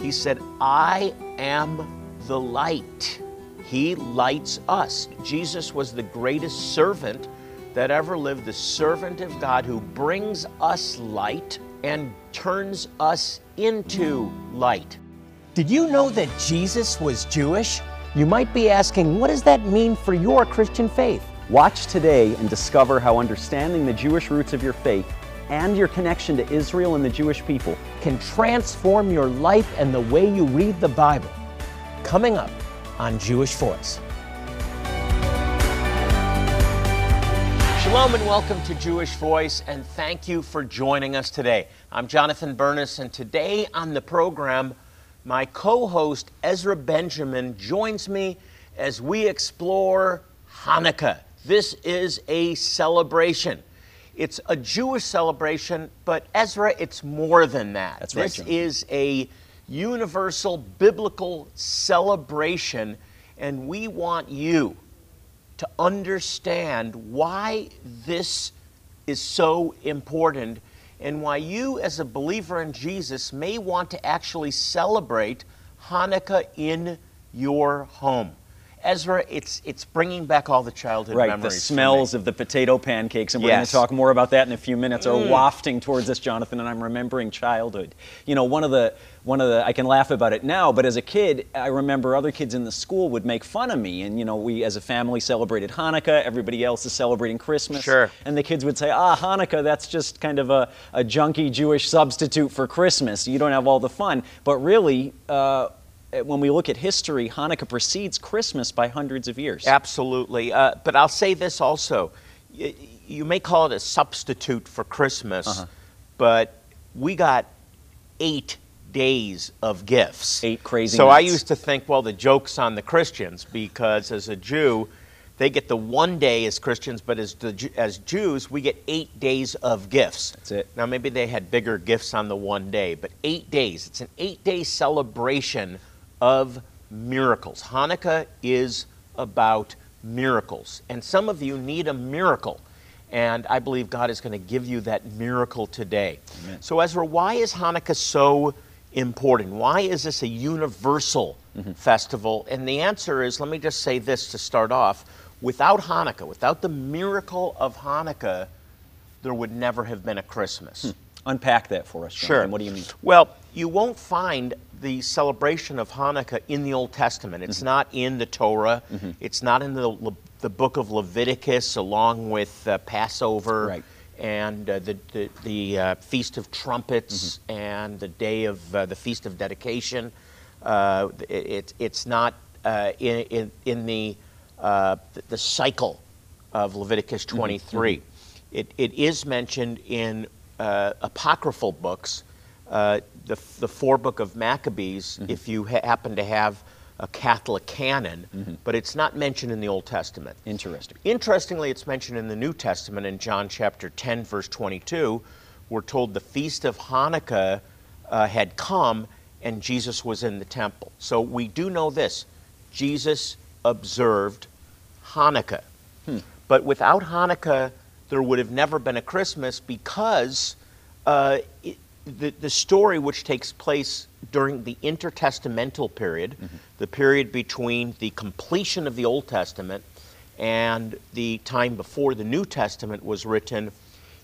He said, I am the light. He lights us. Jesus was the greatest servant that ever lived, the servant of God who brings us light and turns us into light. Did you know that Jesus was Jewish? You might be asking, what does that mean for your Christian faith? Watch today and discover how understanding the Jewish roots of your faith and your connection to Israel and the Jewish people can transform your life and the way you read the Bible. Coming up on Jewish Voice. Shalom and welcome to Jewish Voice, and thank you for joining us today. I'm Jonathan Bernis, and today on the program, my co host Ezra Benjamin joins me as we explore Hanukkah. This is a celebration. It's a Jewish celebration, but Ezra, it's more than that. That's right, This John. is a universal biblical celebration, and we want you to understand why this is so important and why you, as a believer in Jesus, may want to actually celebrate Hanukkah in your home. Ezra, it's, it's bringing back all the childhood Right, memories. the smells of the potato pancakes, and we're going Yes. Mm. to talk more about that in a few minutes, are wafting towards us, Jonathan, and I'm remembering childhood. You know, one of the, one of the, I can laugh about it now, but as a kid, I remember other kids in the school would make fun of me, and you know, we as a family celebrated Hanukkah, everybody else is celebrating Christmas. Sure. And the kids would say, ah, Hanukkah, that's just kind of a, a junky Jewish substitute for Christmas. You don't have all the fun. But really, uh, when we look at history, Hanukkah precedes Christmas by hundreds of years. Absolutely. Uh, but I'll say this also. Y- You may call it a substitute for Christmas, Uh-huh. but we got eight days of gifts. Eight crazy So I used to think, well, the joke's on the Christians because as a Jew, they get the one day as Christians, but as, the, as Jews, we get eight days of gifts. That's it. Now, maybe they had bigger gifts on the one day, but eight days. It's an eight day celebration of miracles. Hanukkah is about miracles. And some of you need a miracle. And I believe God is going to give you that miracle today. So, Ezra, why is Hanukkah so important? Why is this a universal mm-hmm. festival? And the answer is let me just say this to start off. Without Hanukkah, without the miracle of Hanukkah, there would never have been a Christmas. Hmm. Unpack that for us, Jonathan. What do you mean? Well, you won't find the celebration of Hanukkah in the Old Testament. Mm-hmm. It's not in the Torah. It's not in the, Le- the book of Leviticus, along with uh, Passover Right. and uh, the, the, the uh, Feast of Trumpets Mm-hmm. and the day of uh, the Feast of Dedication. Uh, it, it- it's not uh, in, in, in the, uh, the, cycle of Leviticus Mm-hmm. 23. It, it is mentioned in uh, apocryphal books, uh, the, the four book of Maccabees, Mm-hmm. if you ha- happen to have a Catholic canon, but it's not mentioned in the Old Testament. Interesting. Interestingly, it's mentioned in the New Testament in John chapter 10, verse 22. We're told the feast of Hanukkah uh, had come and Jesus was in the temple. So we do know this Jesus observed Hanukkah. But without Hanukkah, there would have never been a Christmas because uh, it, the, the story which takes place during the intertestamental period, mm-hmm. the period between the completion of the Old Testament and the time before the New Testament was written,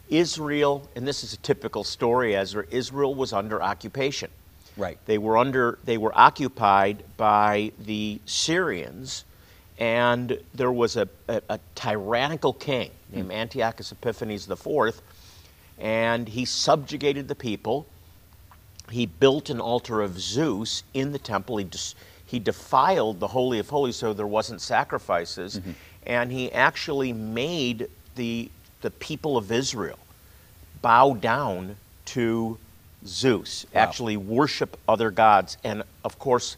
Israel, and this is a typical story, Ezra, Israel was under occupation. Right. They were under they were occupied by the Syrians, and there was a, a, a tyrannical king named mm. Antiochus Epiphanes IV, and he subjugated the people. He built an altar of Zeus in the temple. He, dis- he defiled the Holy of Holies so there wasn't sacrifices, mm-hmm. and he actually made the, the people of Israel bow down to Zeus, Wow. actually worship other gods. And of course,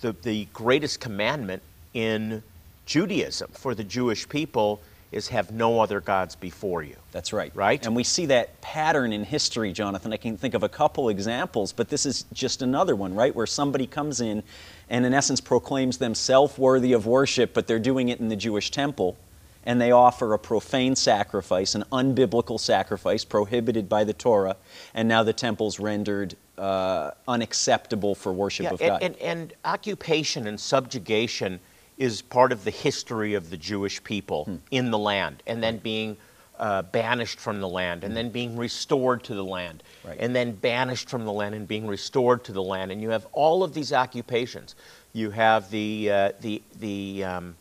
the, the greatest commandment in Judaism for the Jewish people is have no other gods before you. That's right. Right? And we see that pattern in history, Jonathan. I can think of a couple examples, but this is just another one, right? Where somebody comes in and, in essence, proclaims themselves worthy of worship, but they're doing it in the Jewish temple, and they offer a profane sacrifice, an unbiblical sacrifice prohibited by the Torah, and now the temple's rendered uh, unacceptable for worship Yeah, of and, God. and, and occupation and subjugation is part of the history of the Jewish people Hmm. in the land, and then being uh, banished from the land, and then being restored to the land, Right. and then banished from the land and being restored to the land. And you have all of these occupations. You have the uh, the the um,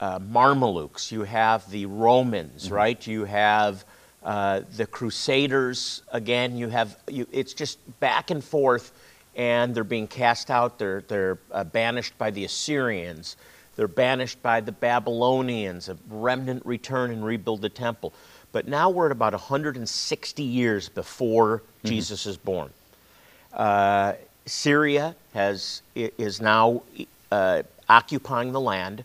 uh, Marmaluks, you have the Romans, Mm-hmm. right? You have uh, the Crusaders. Again, you have you, it's just back and forth, and they're being cast out. They're they're uh, banished by the Assyrians. They're banished by the Babylonians. A remnant return and rebuild the temple. But now we're at about 160 years before Jesus is born. Uh, Syria has is now uh, occupying the land,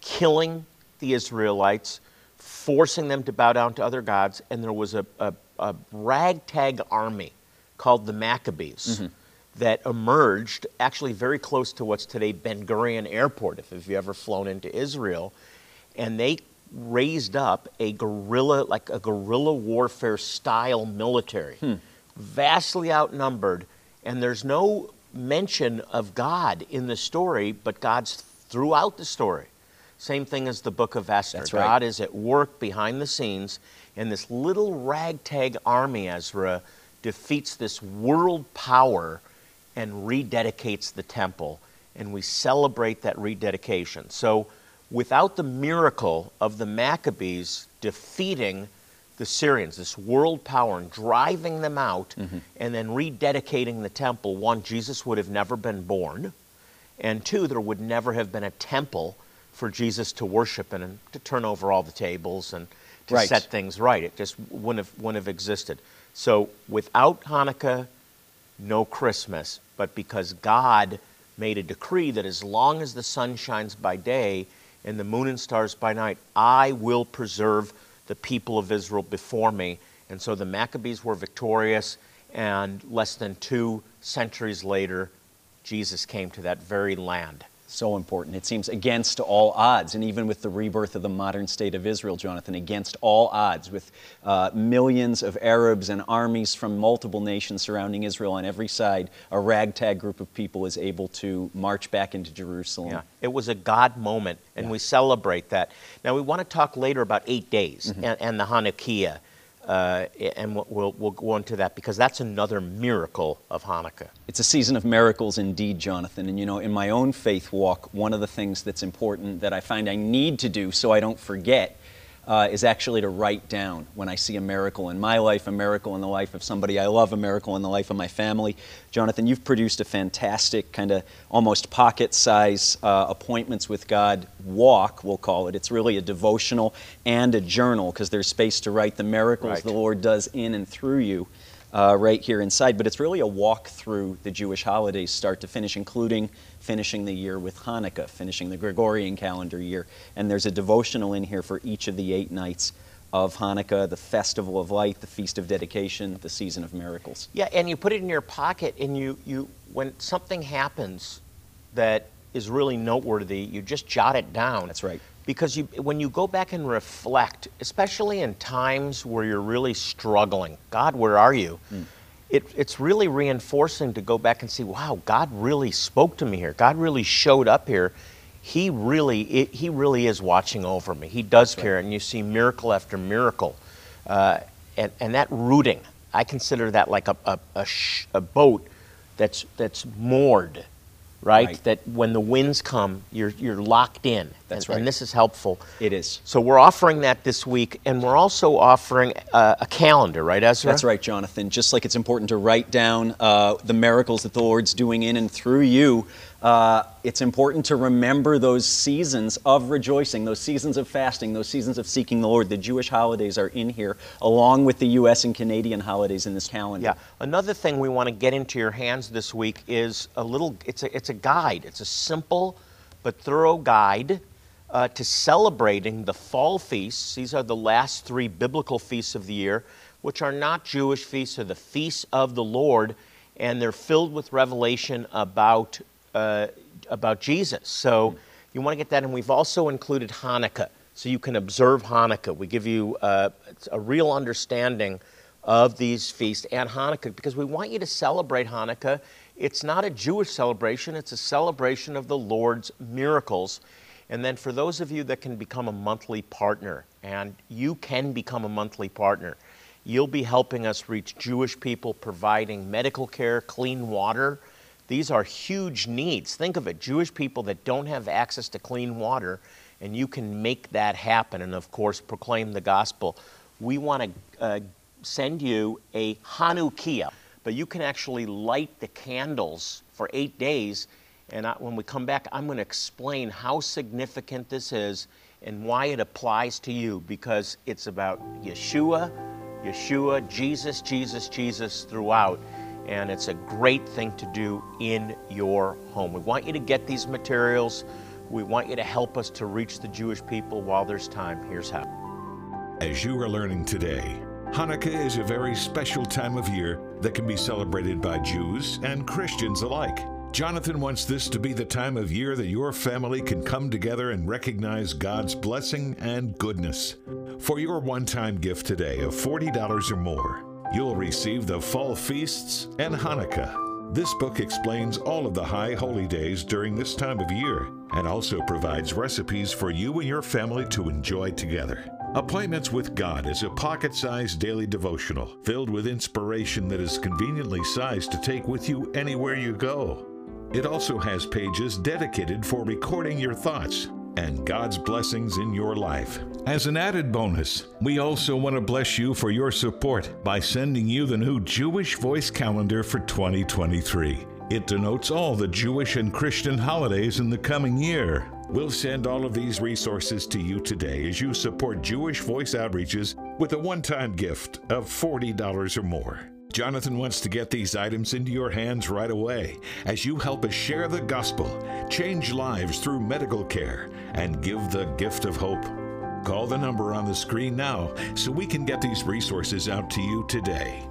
killing the Israelites, forcing them to bow down to other gods, and there was a, a, a ragtag army called the Maccabees that emerged actually very close to what's today Ben Gurion Airport, if, if you've ever flown into Israel, and they raised up a guerrilla, like a guerrilla warfare style military, hmm. vastly outnumbered, and there's no mention of God in the story, but God's throughout the story. Same thing as the book of Esther. Right. God is at work behind the scenes, and this little ragtag army, Ezra, defeats this world power and rededicates the temple. And we celebrate that rededication. So, without the miracle of the Maccabees defeating the Syrians, this world power, and driving them out, mm-hmm. and then rededicating the temple, one, Jesus would have never been born. And two, there would never have been a temple for Jesus to worship in and to turn over all the tables and to Right. set things right. It just wouldn't have, wouldn't have existed. So without Hanukkah, no Christmas. But because God made a decree that as long as the sun shines by day and the moon and stars by night, I will preserve the people of Israel before me. And so the Maccabees were victorious, and less than two centuries later, Jesus came to that very land. So important. It seems against all odds, and even with the rebirth of the modern state of Israel, Jonathan, against all odds, with uh, millions of Arabs and armies from multiple nations surrounding Israel on every side, a ragtag group of people is able to march back into Jerusalem. Yeah, it was a God moment, and Yeah. we celebrate that. Now, we want to talk later about eight days Mm-hmm. and, and the Hanukkah, uh, and we'll- we'll, go into that because that's another miracle of Hanukkah. It's a season of miracles indeed, Jonathan. And you know, in my own faith walk, one of the things that's important that I find I need to do so I don't forget uh, is actually to write down when I see a miracle in my life, a miracle in the life of somebody I love, a miracle in the life of my family. Jonathan, you've produced a fantastic kind of almost pocket size uh, appointments with God walk, we'll call it. It's really a devotional and a journal because there's space to write the miracles Right. the Lord does in and through you uh, right here inside. But it's really a walk through the Jewish holidays, start to finish, including finishing the year with Hanukkah, finishing the Gregorian calendar year. And there's a devotional in here for each of the eight nights of Hanukkah, the festival of light, the feast of dedication, the season of miracles. Yeah, and you put it in your pocket, and you, you when something happens that is really noteworthy, you just jot it down. That's right. Because you, when you go back and reflect, especially in times where you're really struggling, God, where are you? Hmm. It, it's really reinforcing to go back and see, wow, God really spoke to me here. God really showed up here. He really, it, he really is watching over me. He does care, and you see miracle after miracle, uh, and and that rooting, I consider that like a a, a, sh- a boat that's that's moored, right? Right. That when the winds come, you're you're locked in. That's and, right. And this is helpful. It is. So we're offering that this week, and we're also offering uh, a calendar, right, Ezra? That's right, Jonathan. Just like it's important to write down uh, the miracles that the Lord's doing in and through you, uh, it's important to remember those seasons of rejoicing, those seasons of fasting, those seasons of seeking the Lord. The Jewish holidays are in here, along with the U.S. and Canadian holidays in this calendar. Yeah. Another thing we want to get into your hands this week is a little. It's a it's a guide. It's a simple but thorough guide uh, to celebrating the fall feasts. These are the last three biblical feasts of the year, which are not Jewish feasts. They're the feasts of the Lord, and they're filled with revelation about uh, about Jesus. So you want to get that, and we've also included Hanukkah, so you can observe Hanukkah. We give you uh, a real understanding of these feasts and Hanukkah because we want you to celebrate Hanukkah. It's not a Jewish celebration, it's a celebration of the Lord's miracles. And then for those of you that can become a monthly partner, and you can become a monthly partner, you'll be helping us reach Jewish people, providing medical care, clean water. These are huge needs. Think of it Jewish people that don't have access to clean water, and you can make that happen and, of course, proclaim the gospel. We want to uh, send you a Hanukkiah, but you can actually light the candles for eight days. And I, when we come back, I'm going to explain how significant this is and why it applies to you because it's about Yeshua, Yeshua, Jesus, Jesus, Jesus throughout. And it's a great thing to do in your home. We want you to get these materials. We want you to help us to reach the Jewish people while there's time. Here's how. As you are learning today, Hanukkah is a very special time of year that can be celebrated by Jews and Christians alike. Jonathan wants this to be the time of year that your family can come together and recognize God's blessing and goodness. For your one time gift today of $40 or more, you'll receive the Fall Feasts and Hanukkah. This book explains all of the high holy days during this time of year and also provides recipes for you and your family to enjoy together. Appointments with God is a pocket sized daily devotional filled with inspiration that is conveniently sized to take with you anywhere you go. It also has pages dedicated for recording your thoughts and God's blessings in your life. As an added bonus, we also want to bless you for your support by sending you the new Jewish Voice Calendar for 2023. It denotes all the Jewish and Christian holidays in the coming year. We'll send all of these resources to you today as you support Jewish Voice Outreaches with a one time gift of $40 or more. Jonathan wants to get these items into your hands right away as you help us share the gospel, change lives through medical care, and give the gift of hope. Call the number on the screen now so we can get these resources out to you today.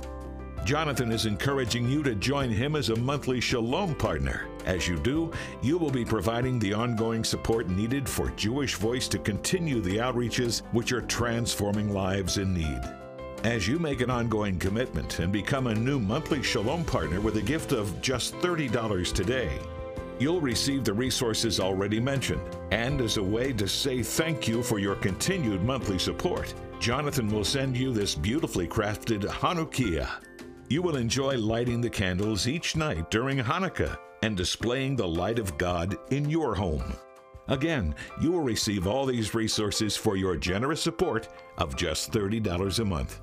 Jonathan is encouraging you to join him as a monthly Shalom partner. As you do, you will be providing the ongoing support needed for Jewish Voice to continue the outreaches which are transforming lives in need. As you make an ongoing commitment and become a new monthly Shalom partner with a gift of just $30 today, you'll receive the resources already mentioned. And as a way to say thank you for your continued monthly support, Jonathan will send you this beautifully crafted Hanukkiah. You will enjoy lighting the candles each night during Hanukkah and displaying the light of God in your home. Again, you will receive all these resources for your generous support of just $30 a month.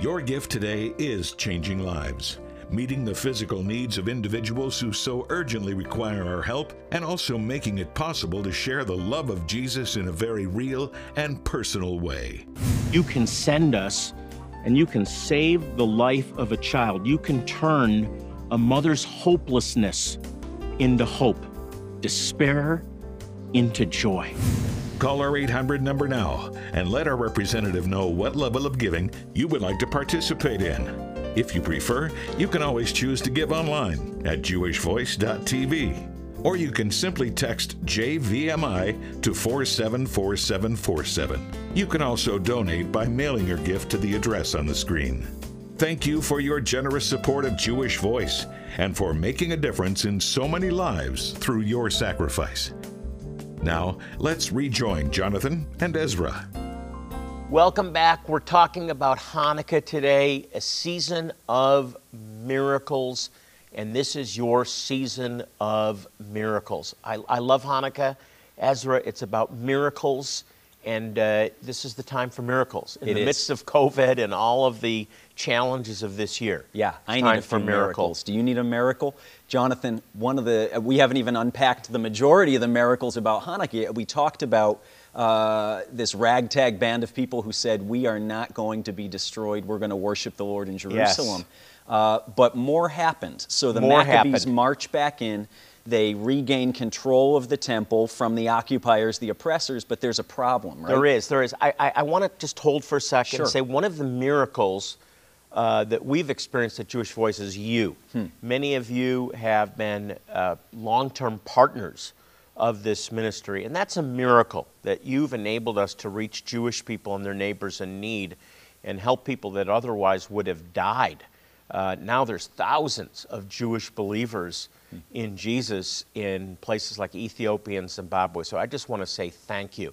Your gift today is changing lives, meeting the physical needs of individuals who so urgently require our help, and also making it possible to share the love of Jesus in a very real and personal way. You can send us and you can save the life of a child. You can turn a mother's hopelessness into hope, despair into joy. Call our 800 number now and let our representative know what level of giving you would like to participate in. If you prefer, you can always choose to give online at jewishvoice.tv or you can simply text JVMI to 474747. You can also donate by mailing your gift to the address on the screen. Thank you for your generous support of Jewish Voice and for making a difference in so many lives through your sacrifice. Now, let's rejoin Jonathan and Ezra. Welcome back. We're talking about Hanukkah today, a season of miracles, and this is your season of miracles. I, I love Hanukkah. Ezra, it's about miracles, and uh, this is the time for miracles. In It the is. midst of COVID and all of the challenges of this year. Yeah, It's I need time a for miracles. miracles. Do you need a miracle? Jonathan, one of the, we haven't even unpacked the majority of the miracles about Hanukkah. We talked about uh, this ragtag band of people who said, We are not going to be destroyed. We're going to worship the Lord in Jerusalem. Uh, but more happened. So the More Maccabees happened. march back in. They regain control of the temple from the occupiers, the oppressors, but there's a problem, right? There is, there is. I, I, I want to just hold for a second Sure. and say one of the miracles uh, that we've experienced at Jewish Voice is you. Hmm. Many of you have been uh, long term partners of this ministry, and that's a miracle that you've enabled us to reach Jewish people and their neighbors in need. and help people that otherwise would have died. Uh, now there's thousands of Jewish believers in Jesus in places like Ethiopia and Zimbabwe. So I just want to say thank you.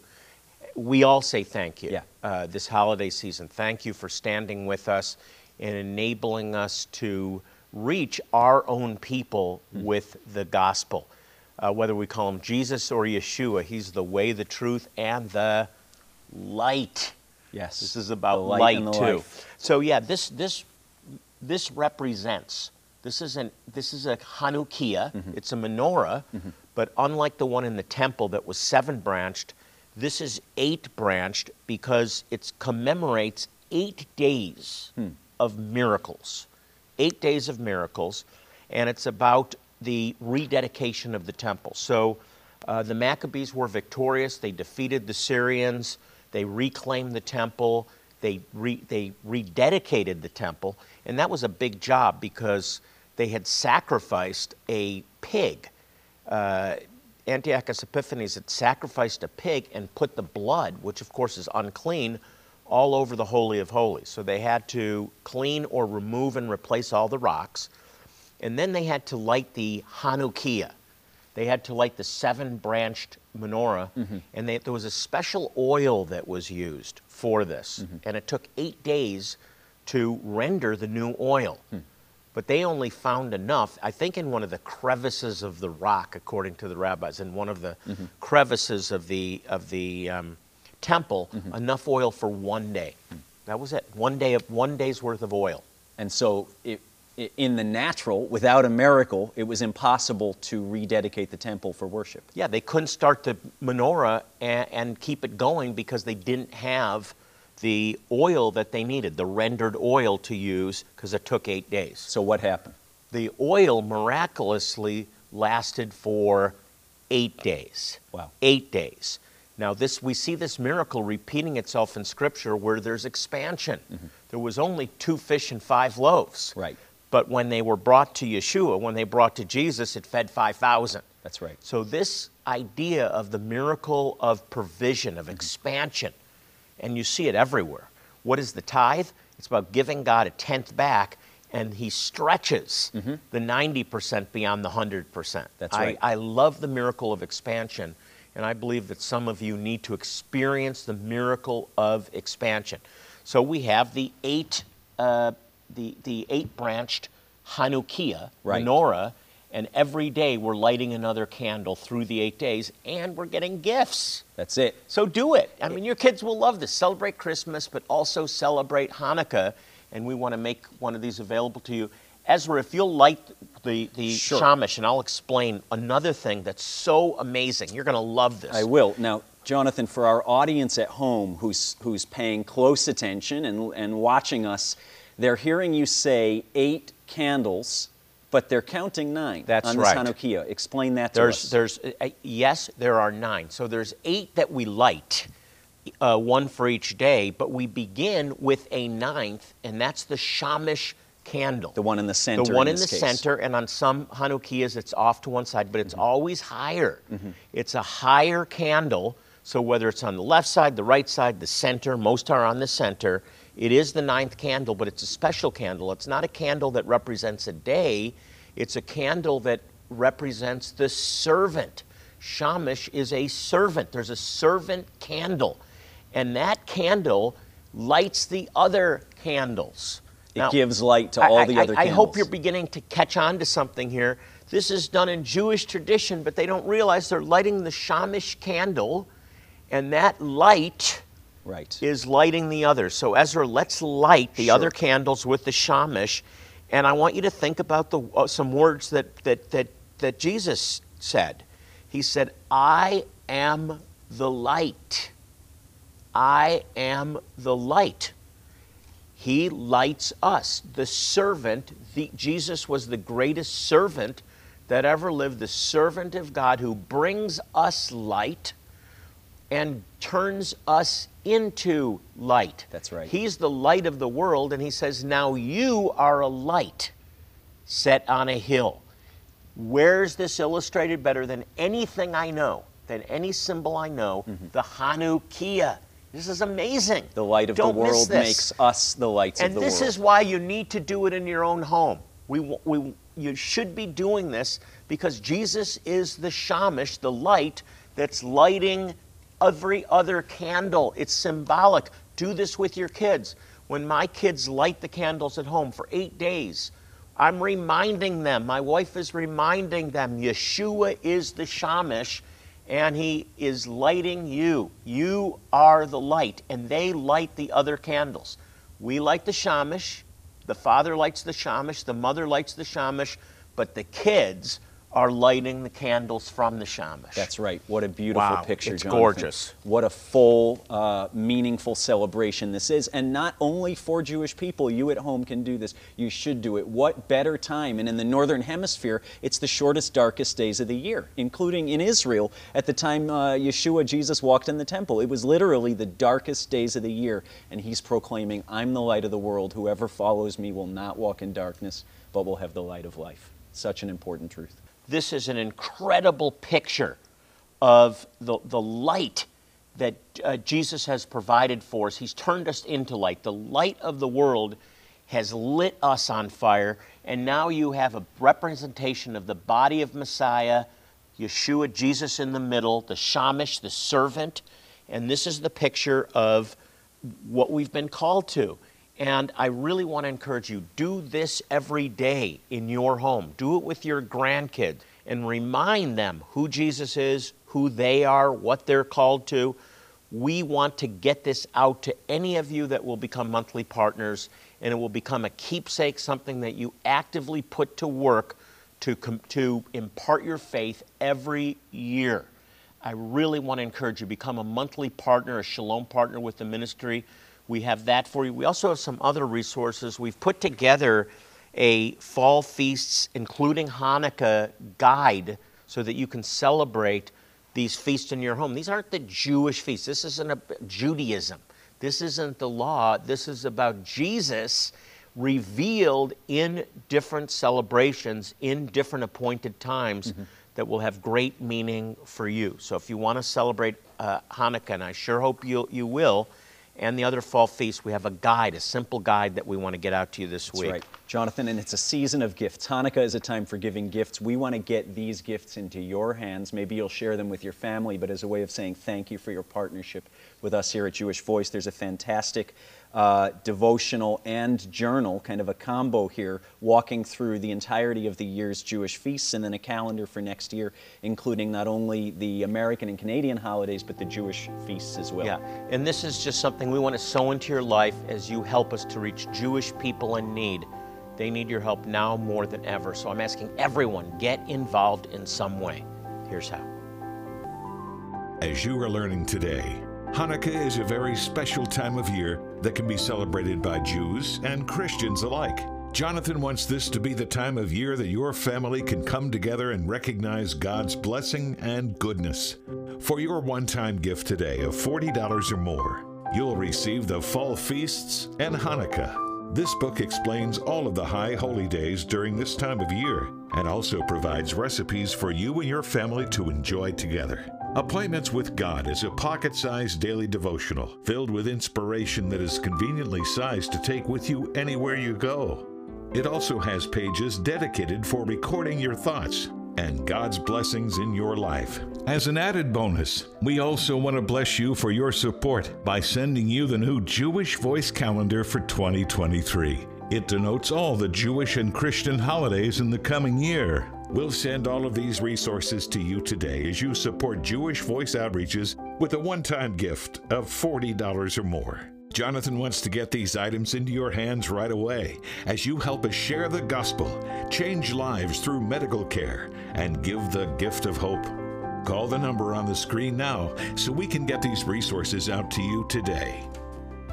We all say thank you Yeah. uh, this holiday season. Thank you for standing with us and enabling us to reach our own people with the gospel. Uh, whether we call him Jesus or Yeshua, he's the way, the truth, and the light. Yes. This is about light light, too. life. So yeah, this this this represents this is an this is a Hanukkiah. Mm-hmm. It's a menorah, but unlike the one in the temple that was seven branched, this is eight branched because it commemorates eight days Hmm. Of miracles, eight days of miracles, and it's about the rededication of the temple. So. Uh, the Maccabees were victorious. They defeated the Syrians. They reclaimed the temple. They, re, they rededicated the temple. And that was a big job because they had sacrificed a pig. Uh, Antiochus Epiphanes had sacrificed a pig and put the blood, which of course is unclean, all over the Holy of Holies. So they had to clean or remove and replace all the rocks. And then they had to light the Hanukkiah. They had to light the seven branched menorah, mm-hmm. and they, there was a special oil that was used for this. Mm-hmm. And it took eight days to render the new oil. Hmm. But they only found enough, I think, in one of the crevices of the rock, according to the rabbis, in one of the mm-hmm. crevices of the, of the um, temple, mm-hmm. enough oil for one day. Mm. That was it. One day of one day's worth of oil. And so, it, i in the natural, without a miracle, it was impossible to rededicate the temple for worship. Yeah, they couldn't start the menorah and, and keep it going because they didn't have the oil that they needed, the rendered oil to use, because it took eight days. So, what happened? The oil miraculously lasted for eight days. Wow. Eight days. Now, this we see this miracle repeating itself in Scripture where there's expansion. Mm-hmm. There was only two fish and five loaves. Right. But when they were brought to Yeshua, when they brought to Jesus, it fed 5,000. That's right. So, this idea of the miracle of provision, of mm-hmm. expansion, and you see it everywhere. What is the tithe? It's about giving God a tenth back, and He stretches mm-hmm. the 90% beyond the 100%. That's I- right. I love the miracle of expansion, and I believe that some of you need to experience the miracle of expansion. So, we have the eight, uh, the, the eight branched Hanukkah, Right. menorah, and every day we're lighting another candle through the eight days, and we're getting gifts. That's it. So do it. I mean, your kids will love this. Celebrate Christmas, but also celebrate Hanukkah, and we want to make one of these available to you. Ezra, if you'll light the, the Sure. shamash, and I'll explain another thing that's so amazing. You're going to love this. I will. Now, Jonathan, for our audience at home who's, who's paying close attention and, and watching us, they're hearing you say eight candles, but they're counting nine That's on this right. Hanukkah. Explain that to There's, us. there's, uh, yes, there are nine. So there's eight that we light, uh, one for each day, but we begin with a ninth, and that's the shamash candle. the one in the center. the one in, in the case. center, and on some Hanukkiahs it's off to one side, but Mm-hmm. it's always higher. It's a higher candle, so whether it's on the left side, the right side, the center, most are on the center. It is the ninth candle, but it's a special candle. It's not a candle that represents a day, it's a candle that represents the servant. Shamash is a servant. There's a servant candle, and that candle lights the other candles. It gives light to I- all I- the I- other I hope you're beginning to catch on to something here. This is done in Jewish tradition, but they don't realize they're lighting the shamish candle, and that light Right. is lighting the others. So Ezra, let's light the Sure. other candles with the shamish, and I want you to think about the uh, some words that that that that Jesus said. He said, "I am the light. I am the light." He lights us. The servant, the, Jesus was the greatest servant that ever lived, the servant of God who brings us light and turns us into light. That's right. He's the light of the world, and he says, Now you are a light set on a hill. Where's this illustrated better than anything I know, than any symbol I know? Mm-hmm. The Hanukkah This is amazing. The light of Don't the world makes us the lights and of the world. And this is why you need to do it in your own home. We, we, you should be doing this because Jesus is the shamish, the light that's lighting every other candle. It's symbolic. Do this with your kids. When my kids light the candles at home for eight days, I'm reminding them, my wife is reminding them, Yeshua is the shamish and he is lighting you. You are the light, and they light the other candles. We light the shamish, the father lights the shamish, the mother lights the shamish, but the kids are lighting the candles from the shamish. That's right. What a beautiful Wow, picture, it's Jonathan. gorgeous. What a full, uh, meaningful celebration this is. And not only for Jewish people, you at home can do this. You should do it. What better time? And in the Northern Hemisphere, it's the shortest, darkest days of the year, including in Israel at the time uh, Yeshua, Jesus, walked in the temple. It was literally the darkest days of the year. And he's proclaiming, I'm the light of the world. Whoever follows me will not walk in darkness, but will have the light of life. Such an important truth. This is an incredible picture of the, the light that uh, Jesus has provided for us. He's turned us into light. The light of the world has lit us on fire, and now you have a representation of the body of Messiah, Yeshua, Jesus in the middle, the Shamish, the servant, and this is the picture of what we've been called to. And I really want to encourage you do this every day in your home. Do it with your grandkids and remind them who Jesus is, who they are, what they're called to. We want to get this out to any of you that will become monthly partners, and it will become a keepsake, something that you actively put to work to, to impart your faith every year. I really want to encourage you become a monthly partner, a Shalom partner with the ministry. We have that for you. We also have some other resources. We've put together a fall feasts, including Hanukkah, guide so that you can celebrate these feasts in your home. These aren't the Jewish feasts. This isn't a Judaism. This isn't the law. This is about Jesus revealed in different celebrations in different appointed times that will have great meaning for you. So if you want to celebrate uh, Hanukkah, and I sure hope you you will, and the other fall feasts, we have a guide, a simple guide that we want to get out to you this That's week. right. Jonathan, and it's a season of gifts. Hanukkah is a time for giving gifts. We want to get these gifts into your hands. Maybe you'll share them with your family, but as a way of saying thank you for your partnership with us here at Jewish Voice, there's a fantastic uh, devotional and journal, kind of a combo here, walking through the entirety of the year's Jewish feasts and then a calendar for next year, including not only the American and Canadian holidays, but the Jewish feasts as well. Yeah, and this is just something we want to sow into your life as you help us to reach Jewish people in need. They need your help now more than ever. So I'm asking everyone get involved in some way. Here's how. As you are learning today, Hanukkah is a very special time of year that can be celebrated by Jews and Christians alike. Jonathan wants this to be the time of year that your family can come together and recognize God's blessing and goodness. For your one time gift today of $40 or more, you'll receive the Fall Feasts and Hanukkah. This book explains all of the high holy days during this time of year and also provides recipes for you and your family to enjoy together. Appointments with God is a pocket sized daily devotional filled with inspiration that is conveniently sized to take with you anywhere you go. It also has pages dedicated for recording your thoughts and God's blessings in your life. As an added bonus, we also want to bless you for your support by sending you the new Jewish Voice Calendar for 2023. It denotes all the Jewish and Christian holidays in the coming year. We'll send all of these resources to you today as you support Jewish Voice Outreaches with a one time gift of $40 or more. Jonathan wants to get these items into your hands right away as you help us share the gospel, change lives through medical care, and give the gift of hope. Call the number on the screen now so we can get these resources out to you today.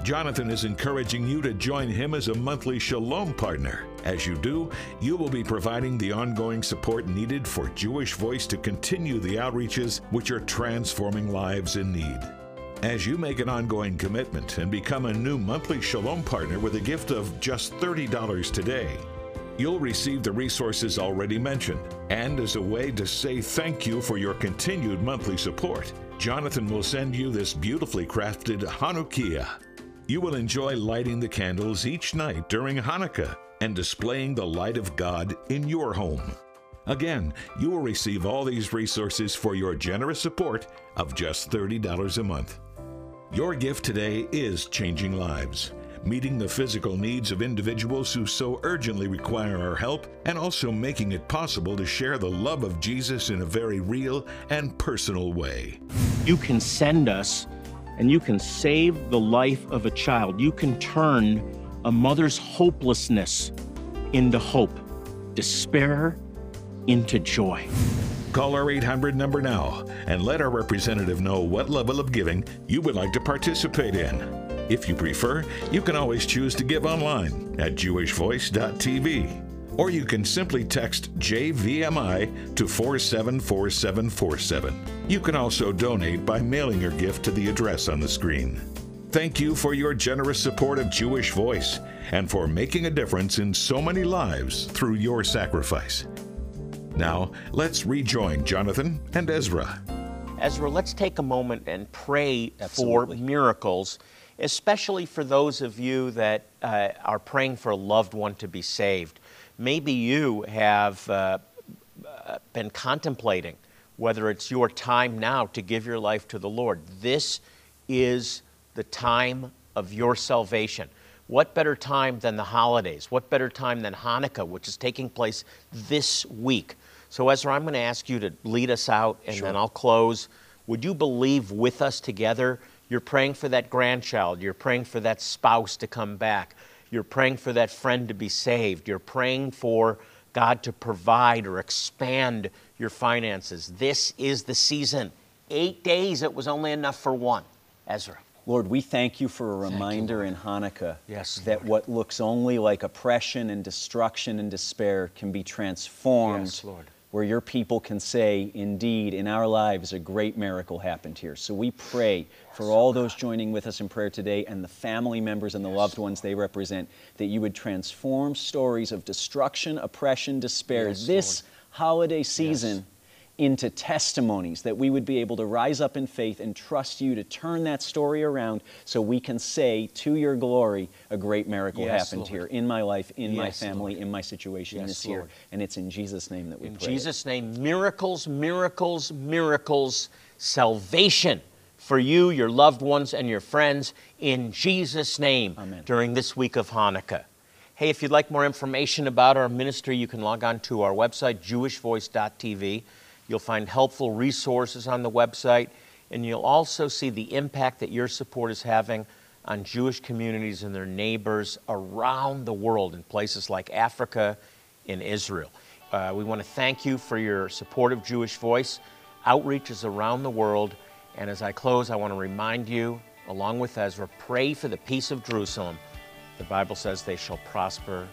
Jonathan is encouraging you to join him as a monthly Shalom partner. As you do, you will be providing the ongoing support needed for Jewish Voice to continue the outreaches which are transforming lives in need. As you make an ongoing commitment and become a new monthly Shalom partner with a gift of just $30 today, You'll receive the resources already mentioned. And as a way to say thank you for your continued monthly support, Jonathan will send you this beautifully crafted Hanukkiah. You will enjoy lighting the candles each night during Hanukkah and displaying the light of God in your home. Again, you will receive all these resources for your generous support of just $30 a month. Your gift today is changing lives, meeting the physical needs of individuals who so urgently require our help, and also making it possible to share the love of Jesus in a very real and personal way. You can send us and you can save the life of a child. You can turn a mother's hopelessness into hope, despair into joy. Call our 800 number now and let our representative know what level of giving you would like to participate in. If you prefer, you can always choose to give online at jewishvoice.tv. Or you can simply text JVMI to 474747. You can also donate by mailing your gift to the address on the screen. Thank you for your generous support of Jewish Voice and for making a difference in so many lives through your sacrifice. Now, let's rejoin Jonathan and Ezra. Ezra, let's take a moment and pray Absolutely. for miracles, especially for those of you that uh, are praying for a loved one to be saved. Maybe you have uh, uh, been contemplating whether it's your time now to give your life to the Lord. This is the time of your salvation. What better time than the holidays? What better time than Hanukkah, which is taking place this week? So, Ezra, I'm going to ask you to lead us out and then I'll close. Would you believe with us together? You're praying for that grandchild, you're praying for that spouse to come back, you're praying for that friend to be saved, you're praying for God to provide or expand your finances. This is the season. Eight days, it was only enough for one. Ezra. Lord, we thank you for a reminder in Hanukkah Yes, that Lord. what looks only like oppression and destruction and despair can be transformed. Yes, Lord. Where your people can say, indeed, in our lives, a great miracle happened here. So we pray for all those joining with us in prayer today and the family members and the loved ones they represent, that you would transform stories of destruction, oppression, despair Yes, this holiday season into testimonies, that we would be able to rise up in faith and trust you to turn that story around so we can say to your glory, a great miracle Yes, happened Lord. here in my life, in my family, Lord. in my situation Yes, this year. And it's in Jesus' name that we In pray. In Jesus' name, miracles, miracles, miracles, salvation for you, your loved ones, and your friends in Jesus' name Amen. during this week of Hanukkah. Hey, if you'd like more information about our ministry, you can log on to our website, jewishvoice.tv. You'll find helpful resources on the website, and you'll also see the impact that your support is having on Jewish communities and their neighbors around the world in places like Africa and Israel. Uh, we want to thank you for your support of Jewish Voice. Outreach is around the world. And as I close, I want to remind you, along with Ezra, pray for the peace of Jerusalem. The Bible says they shall prosper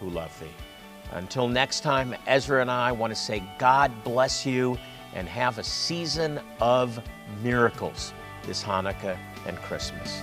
who love thee. Until next time, Ezra and I want to say God bless you and have a season of miracles this Hanukkah and Christmas.